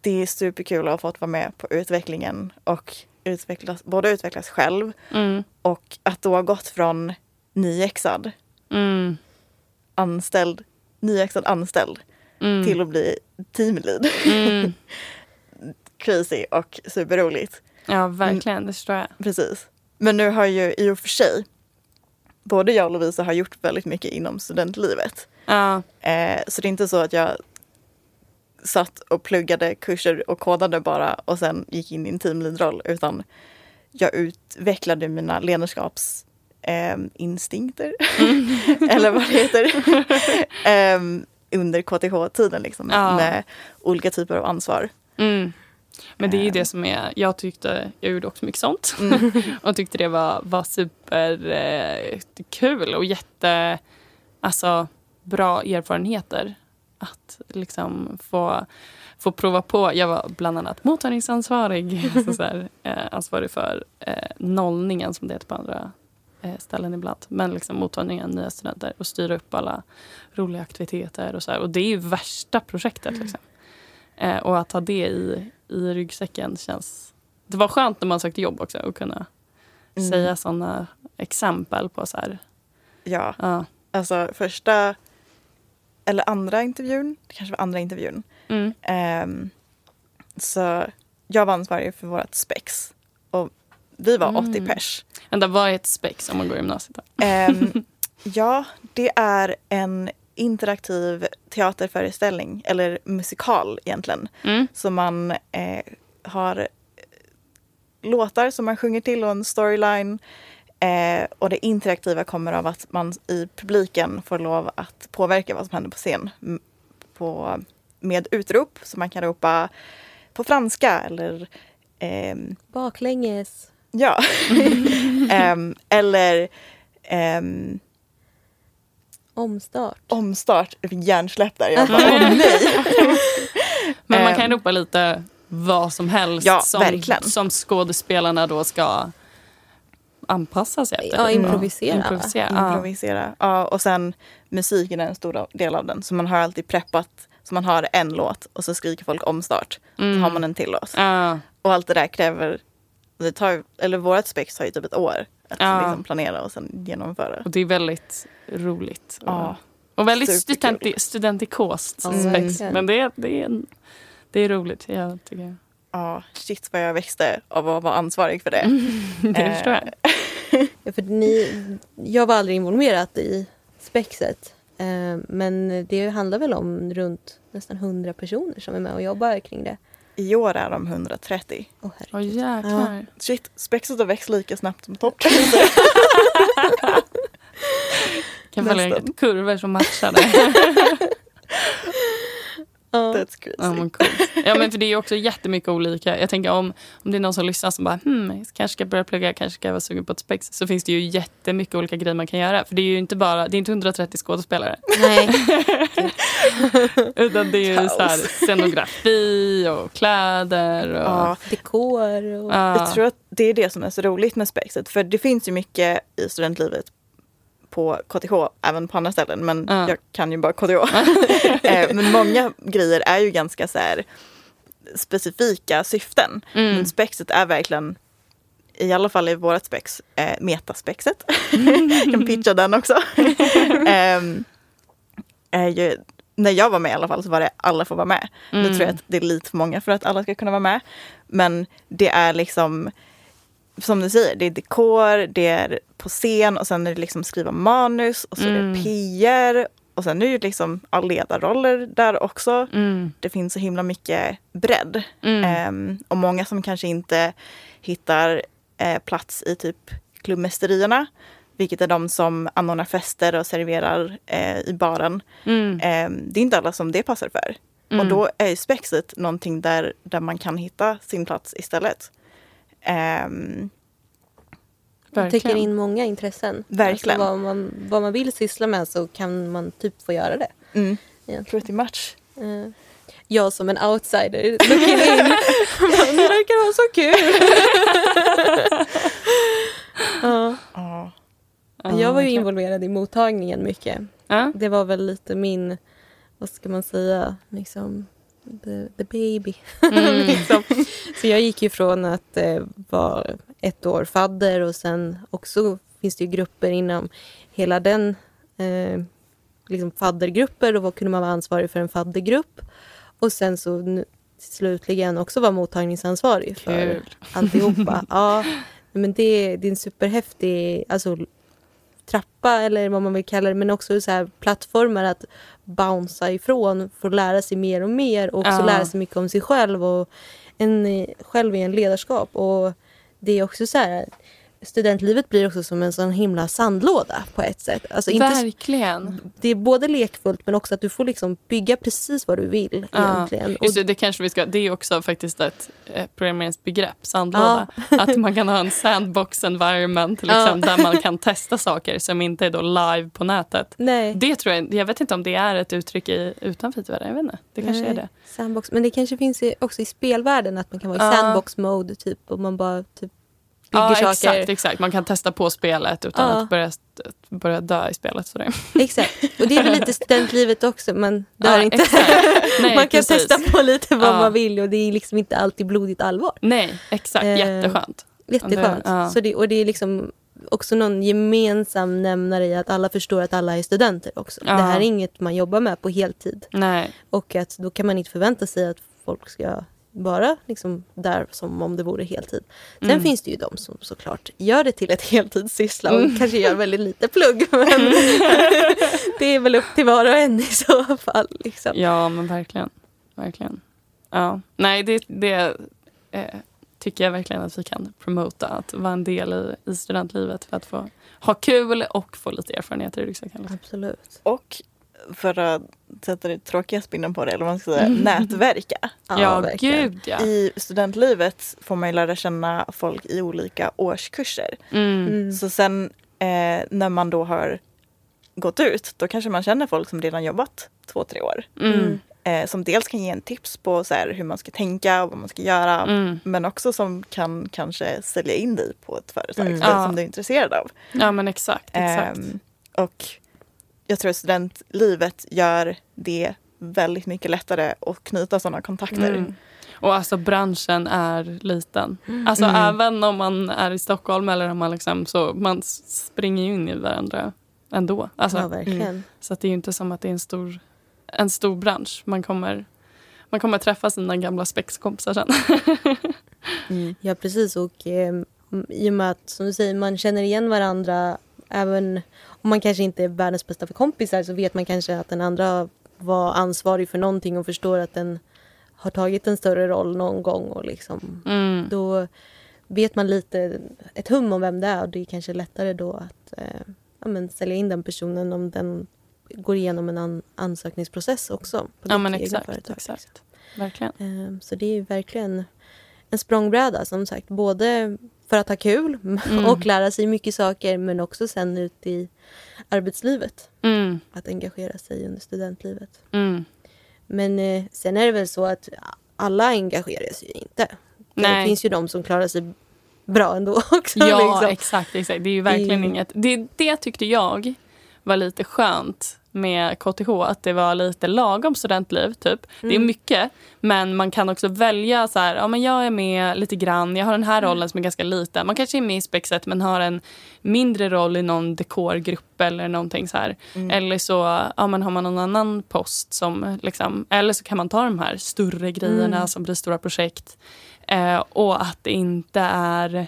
det är superkul att ha fått vara med på utvecklingen och utvecklas, både utvecklas själv Mm. och att då ha gått från nyexad Mm. anställd, nyexad anställd Mm. till att bli teamlead. Mm. Crazy och superroligt. Ja, verkligen. Det förstår jag. Precis. Men nu har ju i och för sig både jag och Lovisa har gjort väldigt mycket inom studentlivet. Ja. Eh, så det är inte så att jag satt och pluggade kurser och kodade bara och sen gick in i en teamlead-roll utan jag utvecklade mina ledarskaps eh, instinkter eller vad det heter eh, under KTH-tiden liksom, Ja. med olika typer av ansvar. Mm. Men det är ju det som är... Jag tyckte... Jag gjorde också mycket sånt. Mm. och tyckte det var, var super eh, kul och jätte... Alltså, bra erfarenheter att liksom få, få prova på. Jag var bland annat mottagningsansvarig. alltså så här, eh, ansvarig för eh, nollningen som det heter på andra eh, ställen ibland. Men liksom mottagningen av nya studenter och styra upp alla roliga aktiviteter och så här. Och det är ju värsta projektet. Liksom. Eh, och att ha det i, i ryggsäcken känns... Det var skönt när man sökte jobb också att kunna Mm. säga såna exempel på så här... Ja, Ja. alltså första eller andra intervjun, det kanske var andra intervjun. Mm. Ehm, så jag var ansvarig för vårt spex och vi var 80 Mm. pers. Vänta, vad är ett spex om man går i gymnasiet? Ehm, ja, det är en interaktiv teaterföreställning, eller musikal egentligen. Mm. Så man eh, har eh, låtar som man sjunger till och en storyline. Eh, och det interaktiva kommer av att man i publiken får lov att påverka vad som händer på scen på, med utrop. Så man kan ropa på franska eller ehm, Baklänges. ja. Ehm, eller ehm, Omstart. omstart. Hjärnsläpp där. Jag bara, åh nej. Men man Ehm. kan ropa lite vad som helst Ja, som, verkligen. som skådespelarna då ska anpassa sig efter. Ja, improvisera. improvisera. Ja. improvisera. Ja, och sen musiken är en stor del av den. Så man har alltid preppat. Så man har en låt och så skriker folk omstart. Mm. Så har man en till låt. Ja. Och allt det där kräver, det tar, eller vårat spex tar ju typ ett år. Att Ja. liksom planera och sen genomföra. Och det är väldigt roligt. Ja. och väldigt studenti studentikost Ja, spex. Men det, är- det, är, det är roligt. Jag tycker. Ja, shit vad jag växte av att vara ansvarig för det. Det Eh, förstår jag. Ja, för ni, jag var aldrig involverad i spexet. Eh, men det handlar väl om runt nästan 100 personer som är med och jobbar kring det. I år är de 130. Åh Åh herregud. jäklar. Shit, spexet har växt lika snabbt som topp. Kan följa kurvor som matchar det. That's crazy. Ja, men coolt. ja, men för det är också jättemycket olika. Jag tänker om, om det är någon som lyssnar som bara hmm, jag kanske ska börja plugga, kanske ska vara sugen på ett spex. Så finns det ju jättemycket olika grejer man kan göra. För det är ju inte bara, det är inte 130 skådespelare. Nej. Utan det är så här, scenografi och kläder. Och, Ja, Dekor och... Ja. Jag tror att det är det som är så roligt med spexet. För det finns ju mycket i studentlivet på KTH, även på andra ställen. Men Ja. jag kan ju bara KTH. Eh, men många grejer är ju ganska så här specifika syften. Mm. Men spexet är verkligen, i alla fall i vårt spex, eh, metaspexet. jag kan pitcha den också. Ehm, är ju, när jag var med i alla fall så var det alla får vara med. Nu Mm. tror jag att det är lite för många för att alla ska kunna vara med. Men det är liksom, som du säger, det är dekor, det är på scen och sen är det liksom skriva manus och så är Mm. det PR och sen är det liksom ja, ledarroller där också. Mm. Det finns så himla mycket bredd. Mm. Ehm, och många som kanske inte hittar eh, plats i typ klubbmästerierna, vilket är de som anordnar fester och serverar eh, i baren. Mm. Ehm, det är inte alla som det passar för. Mm. Och då är ju spexet någonting där, där man kan hitta sin plats istället. Ehm, Man täcker in många intressen. Verkligen. Alltså vad, man, vad man vill syssla med så kan man typ få göra det. mm, Ja. pretty much. Eh, Jag som en outsider looking in. Ni verkar ha så kul. ja. Ja. Ja, Jag var ju involverad i mottagningen mycket. Ja. Det var väl lite min, vad ska man säga, liksom the, the baby. Mm. liksom. Så jag gick ju från att eh, vara ett år fadder och sen också finns det ju grupper inom hela den eh, liksom faddergrupper och vad kunde man vara ansvarig för en faddergrupp. Och sen så nu, slutligen också vara mottagningsansvarig för Kul. alltihopa. ja, men det, det är en superhäftig alltså, trappa eller vad man vill kalla det, men också så här plattformar att bouncea ifrån, få lära sig mer och mer och också Ja. lära sig mycket om sig själv och en själv i en ledarskap. Och det är också så här, studentlivet blir också som en sån himla sandlåda på ett sätt. Alltså inte, Verkligen. det är både lekfullt men också att du får liksom bygga precis vad du vill Ja. egentligen. Just det, det kanske vi ska, det är också faktiskt ett eh, programmeringsbegrepp, sandlåda. Att man kan ha en sandbox environment liksom, där man kan testa saker som inte är då live på nätet. nej. Det tror jag, jag vet inte om det är ett uttryck i, utanför IT-världen, jag vet inte. Det kanske Nej, är det. Sandbox. Men det kanske finns i, också i spelvärlden att man kan vara i Ja. sandbox-mode typ och man bara typ bygger Ja, saker. exakt, exakt. Man kan testa på spelet utan Ja. att börja, börja dö i spelet. Sådär. Exakt. Och det är väl lite studentlivet också men det Ja, inte... Nej, man kan precis. testa på lite vad man vill och det är liksom inte alltid blodigt allvar. Nej, exakt. Eh, Jätteskönt. Jätteskönt. Det-. Så det, och det är liksom också någon gemensam nämnare i att alla förstår att alla är studenter också. Det här är inget man jobbar med på heltid. Nej. Och att då kan man inte förvänta sig att folk ska vara liksom där som om det vore heltid. Sen Mm. finns det ju de som såklart gör det till ett heltidssyssla och Mm. kanske gör väldigt lite plugg. Men det är väl upp till var och en i så fall. Liksom. Ja, men verkligen. verkligen. Ja. Nej, det, det eh, tycker jag verkligen att vi kan promota. Att vara en del i, i studentlivet för att få ha kul och få lite erfarenheter i ryggsäcken. liksom. Absolut. Och för att sätta det tråkiga spinnen på det, eller vad man ska säga, nätverka. Ja, verkligen. gud ja. I studentlivet får man ju lära känna folk i olika årskurser. Mm. Mm. Så sen eh, när man då har gått ut, då kanske man känner folk som redan jobbat två, tre år. Mm. Eh, som dels kan ge en tips på så här, hur man ska tänka och vad man ska göra. Mm. Men också som kan kanske sälja in dig på ett företag Mm. som- Ja. du är intresserad av. Ja, men exakt. exakt. Ehm, och jag tror att studentlivet gör det väldigt mycket lättare att knyta sådana kontakter. Mm. Och alltså branschen är liten. Alltså Mm. även om man är i Stockholm eller om man liksom så man springer ju in i varandra ändå. Alltså, Ja, verkligen. Så att det är ju inte som att det är en stor, en stor bransch. Man kommer, man kommer träffa sina gamla spexkompisar sen. Mm. Ja, precis. Och eh, i och med att, som du säger, man känner igen varandra även om man kanske inte är världens bästa för kompisar så vet man kanske att den andra var ansvarig för någonting och förstår att den har tagit en större roll någon gång och liksom Mm. då vet man lite ett hum om vem det är och det är kanske lättare då att eh, ja, men sälja in den personen om den går igenom en an ansökningsprocess också. På Ja men exakt, företag, exakt. Verkligen. Ehm, Så det är verkligen en språngbräda som sagt. Både för att ha kul Mm. och lära sig mycket saker men också sen ut i arbetslivet. Mm, Att engagera sig under studentlivet. mm. Men eh, sen är det väl så att alla engagerar sig inte. Nej. Det finns ju de som klarar sig bra ändå också. Ja, liksom. exakt, exakt. Det är ju verkligen Det- inget... Det, det tyckte jag var lite skönt med KTH, att det var lite lagom studentliv. Typ. Det är Mm. mycket, men man kan också välja så här, ja men jag är med lite grann, jag har den här Mm. rollen som är ganska liten. Man kanske är med i spexet men har en mindre roll i någon dekorgrupp eller någonting så här. Mm. Eller så ja, men har man någon annan post som liksom, eller så kan man ta de här större grejerna Mm. som blir stora projekt. Eh, och att det inte är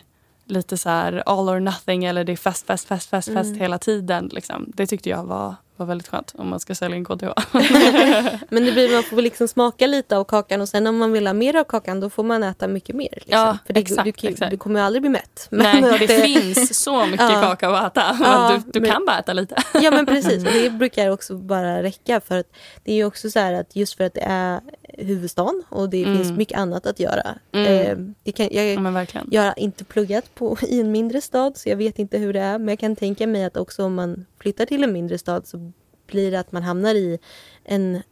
lite så här all or nothing eller det är fest, fest, fest, fest, fest Mm. hela tiden. Liksom. Det tyckte jag var, var väldigt skönt om man ska sälja in KTH. Men det blir, man får liksom smaka lite av kakan och sen om man vill ha mer av kakan då får man äta mycket mer. Liksom. Ja, För det, exakt, du, kan- exakt. du kommer ju aldrig bli mätt. Nej, att det finns så mycket Ja. kaka att äta. Ja, du du men- kan bara äta lite. Ja men precis, och det brukar också bara räcka för att det är ju också så här att just för att det är huvudstaden och det Mm. finns mycket annat att göra. Mm. Eh, det kan, jag, Ja, men jag har inte pluggat på, i en mindre stad så jag vet inte hur det är men jag kan tänka mig att också om man flyttar till en mindre stad så blir det att man hamnar i en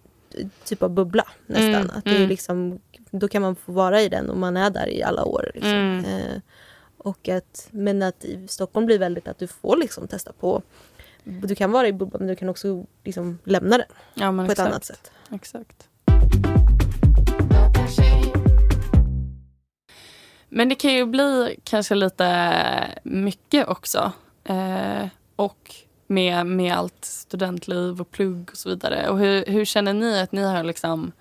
typ av bubbla nästan. Mm, Att det är mm. liksom, då kan man få vara i den och man är där i alla år. Liksom. Mm. Eh, och att, men att i Stockholm blir väldigt att du får liksom testa på du kan vara i bubblan men du kan också liksom lämna den Ja, på ett exakt. annat sätt. Exakt. Men det kan ju bli kanske lite mycket också. Eh, och med, med allt studentliv och plugg och så vidare. Och hur, hur känner ni att ni har liksom,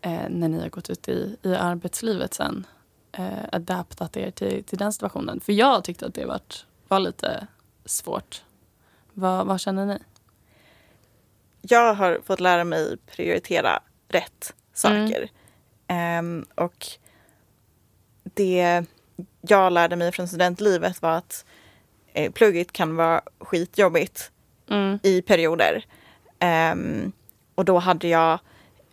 eh, när ni har gått ut i, i arbetslivet sen, eh, adaptat er till, till den situationen? För jag tyckte att det varit, var lite svårt. Vad, vad känner ni? Jag har fått lära mig prioritera rätt saker. Ehm, och det jag lärde mig från studentlivet var att eh, plugget kan vara skitjobbigt Mm. i perioder. Ehm, och då hade jag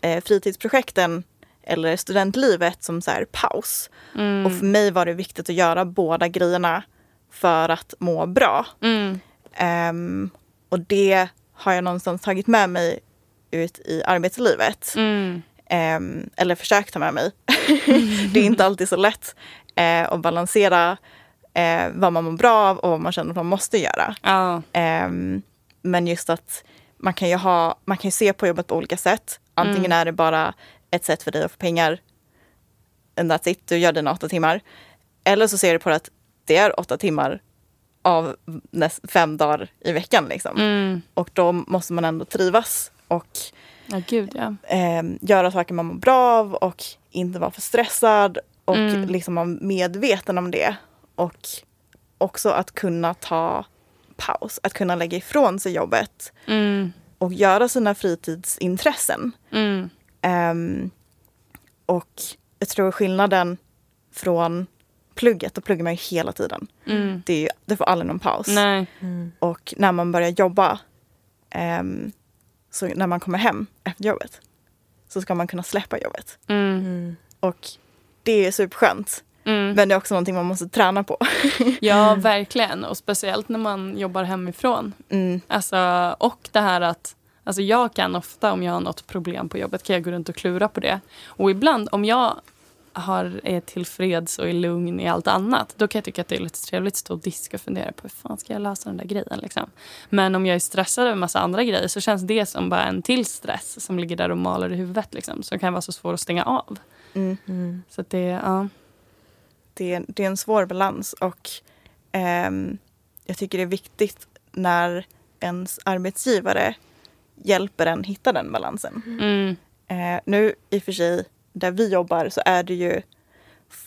eh, fritidsprojekten eller studentlivet som så här paus. Mm. Och för mig var det viktigt att göra båda grejerna för att må bra. Mm. Ehm, och det har jag någonstans tagit med mig ut i arbetslivet. Mm. Ehm, eller försökt ta med mig. det är inte alltid så lätt eh, att balansera eh, vad man mår bra av och vad man känner att man måste göra. Ja. Ehm, men just att man kan ju ha, man kan se på jobbet på olika sätt. Antingen Mm. är det bara ett sätt för dig att få pengar. And that's it, du gör dina åtta timmar. Eller så ser du på det att det är åtta timmar av näst, fem dagar i veckan. Liksom. Mm. Och då måste man ändå trivas och Ja, gud ja. ehm, göra saker man mår bra av och inte vara för stressad och Mm. liksom vara medveten om det. Och också att kunna ta paus, att kunna lägga ifrån sig jobbet Mm. och göra sina fritidsintressen. Mm. Ehm, och jag tror skillnaden från plugget, då pluggar man ju hela tiden. Mm. Det, är ju, det får aldrig någon paus. Nej. Och när man börjar jobba, ehm, så när man kommer hem efter jobbet, så ska man kunna släppa jobbet. Mm. Och det är superskönt. Mm. Men det är också någonting man måste träna på. Ja, verkligen. Och speciellt när man jobbar hemifrån. Mm. Alltså, och det här att alltså jag kan ofta, om jag har något problem på jobbet, kan jag gå runt och klura på det. Och ibland, om jag har, är tillfreds och är lugn i allt annat, då kan jag tycka att det är lite trevligt att stå och diska och fundera på hur fan ska jag lösa den där grejen. Liksom. Men om jag är stressad över massa andra grejer så känns det som bara en till stress som ligger där och maler i huvudet. Liksom, som kan vara så svår att stänga av. Mm. Mm. Så att det, ja. Det, är, det är en svår balans och ehm, jag tycker det är viktigt när ens arbetsgivare hjälper en hitta den balansen. Mm. Eh, nu i och för sig, där vi jobbar så är det ju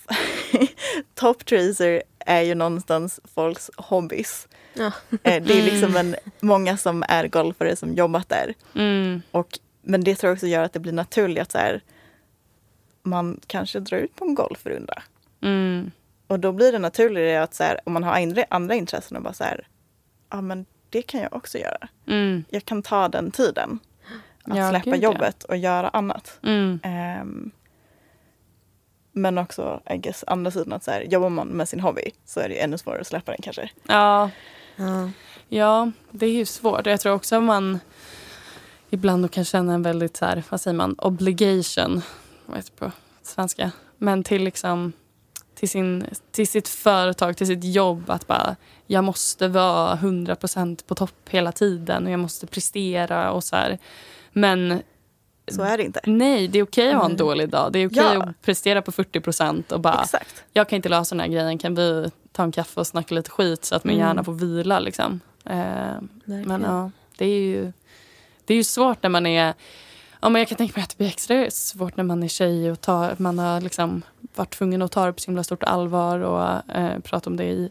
Top Tracer är ju någonstans folks hobbys. Ja. Eh, det är liksom en, många som är golfare som jobbat där. Mm. Och, men det tror jag också gör att det blir naturligt att så här, man kanske drar ut på en golfrunda. Mm. Och då blir det naturligare att så här, om man har andra, andra intressen och bara så här, ja men det kan jag också göra. Mm. Jag kan ta den tiden. Att Ja, släppa gud, ja. jobbet och göra annat. Mm. Ehm, men också, I guess, andra sidan att så här, jobbar man med sin hobby så är det ännu svårare att släppa den kanske. Ja, Ja. Ja, det är ju svårt. Jag tror också att man ibland kan känna en väldigt så här, vad säger man, obligation, vad heter det på svenska, men till liksom till, sin, till sitt företag, till sitt jobb att bara jag måste vara 100% på topp hela tiden och jag måste prestera och så här. Men Så är det inte. nej, det är okej att ha en Nej. dålig dag. Det är okej Ja. att prestera på 40% och bara Exakt. jag kan inte lösa den här grejen, kan vi ta en kaffe och snacka lite skit så att min Mm. hjärna får vila liksom. Eh, men ja, det är ju, det är ju svårt när man är Ja, men jag kan tänka mig att det blir extra svårt när man är tjej och tar, man har liksom varit tvungen att ta det på så himla stort allvar och eh, prata om det i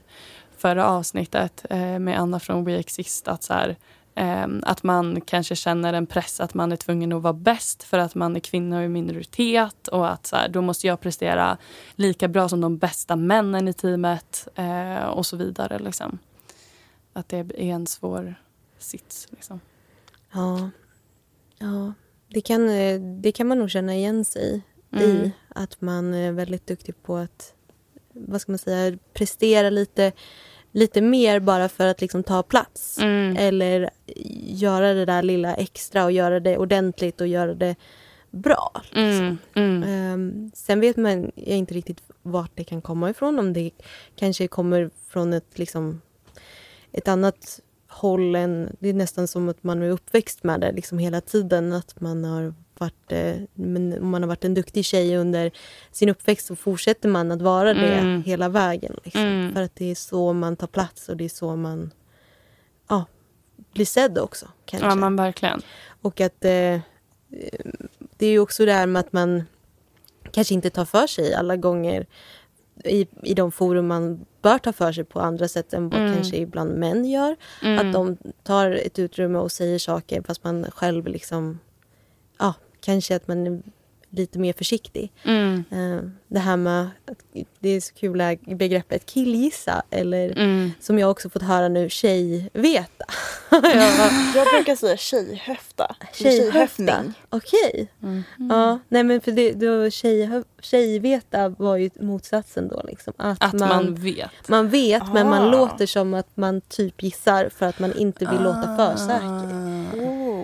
förra avsnittet eh, med Anna från We Exist. Att, så här, eh, att man kanske känner en press att man är tvungen att vara bäst för att man är kvinna och i minoritet och att så här, då måste jag prestera lika bra som de bästa männen i teamet eh, och så vidare. Liksom. Att det är en svår sits. Liksom. Ja. ja. Det, kan, eh, det kan man nog känna igen sig Mm. i. Att man är väldigt duktig på att vad ska man säga, prestera lite, lite mer bara för att liksom ta plats. Mm. Eller göra det där lilla extra och göra det ordentligt och göra det bra. Mm. Mm. Ehm, sen vet man jag inte riktigt vart det kan komma ifrån. Om det kanske kommer från ett, liksom, ett annat håll än... Det är nästan som att man är uppväxt med det liksom hela tiden. Att man har varit, eh, men om man har varit en duktig tjej under sin uppväxt så fortsätter man att vara det Mm. hela vägen. Liksom. Mm. För att det är så man tar plats och det är så man ja, blir sedd också. Kanske. Ja, men verkligen. Och att eh, det är ju också det här med att man kanske inte tar för sig alla gånger i, i de forum man bör ta för sig på andra sätt än vad Mm. kanske ibland män gör. Mm. Att de tar ett utrymme och säger saker fast man själv liksom, ja, kanske att man lite mer försiktig. Mm. Eh, det här med, att det är så kul begreppet killgissa eller Mm. som jag också fått höra nu, tjejveta. jag brukar säga tjejhöfta. Tjejhöftning. Okej. Mm. Ja, nej men för det, då tjej, tjejveta var ju motsatsen då liksom. Att, Att man, man, vet. man vet men Ah. man låter som att man typ gissar för att man inte vill låta för säker.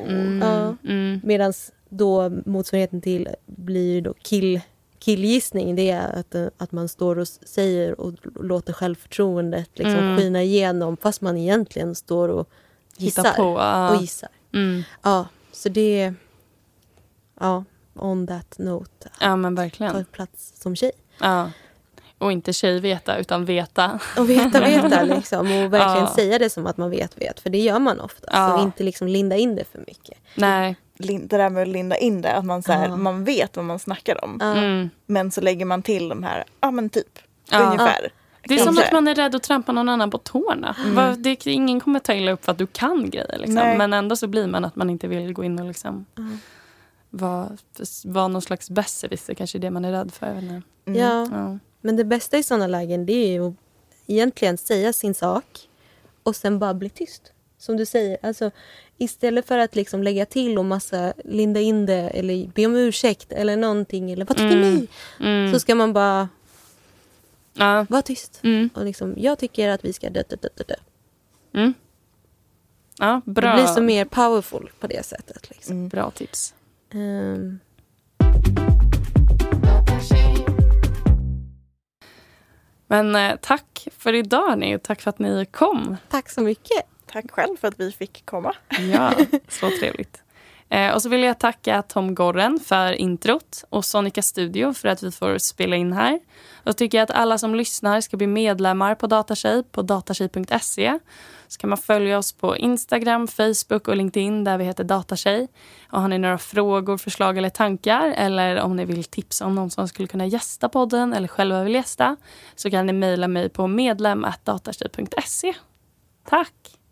Mm. Ja. Mm. Medan då motsvarigheten till blir då kill, killgissning. Det är att, att man står och säger och låter självförtroendet liksom Mm. skina igenom fast man egentligen står och Hitta gissar. på. ja. Och gissar. Mm. Ja, så det... Ja, on that note. Ja, men Ta verkligen. plats som tjej. Ja. Och inte tjejveta, utan veta. Och veta, veta liksom. Och verkligen Ja. säga det som att man vet, vet. För det gör man ofta. Ja. Så inte liksom linda in det för mycket. Nej. Det där med att linda in det, att man, så här, Ja. man vet vad man snackar om. Ja. Mm. Men så lägger man till de här, ja men typ, Ja. ungefär. Det är som att man är rädd att trampa någon annan på tårna. Vad- Det, ingen kommer ta illa upp för att du kan grejer. Liksom. Men ändå så blir man att man inte vill gå in och liksom Mm. vara, vara någon slags besserwisser. Kanske är det man är rädd för. Jag. Mm. Ja, Ja. Men det bästa i sådana lägen det är ju att egentligen säga sin sak och sen bara bli tyst. Som du säger, alltså istället för att liksom lägga till och massa linda in det eller be om ursäkt eller någonting eller vad tycker Mm. ni? Mm. Så ska man bara Ja. vara tyst. Mm. Och liksom, jag tycker att vi ska dö, dö, dö, dö. Mm. Ja, bra. Det blir så mer powerful på det sättet. Liksom. Bra tips. Ehm, Men eh, tack för idag hörni. och Tack för att ni kom. tack så mycket. Tack själv för att vi fick komma. Ja, så trevligt. Eh, och så vill jag tacka Tom Gorren för introt och Sonica Studio för att vi får spela in här. Och tycker jag att alla som lyssnar ska bli medlemmar på Datatjej på datatjej.se. Så kan man följa oss på Instagram, Facebook och LinkedIn där vi heter Datatjej. Och har ni några frågor, förslag eller tankar eller om ni vill tipsa om någon som skulle kunna gästa podden eller själva vill gästa så kan ni mejla mig på medlem.datatjej.se. Tack!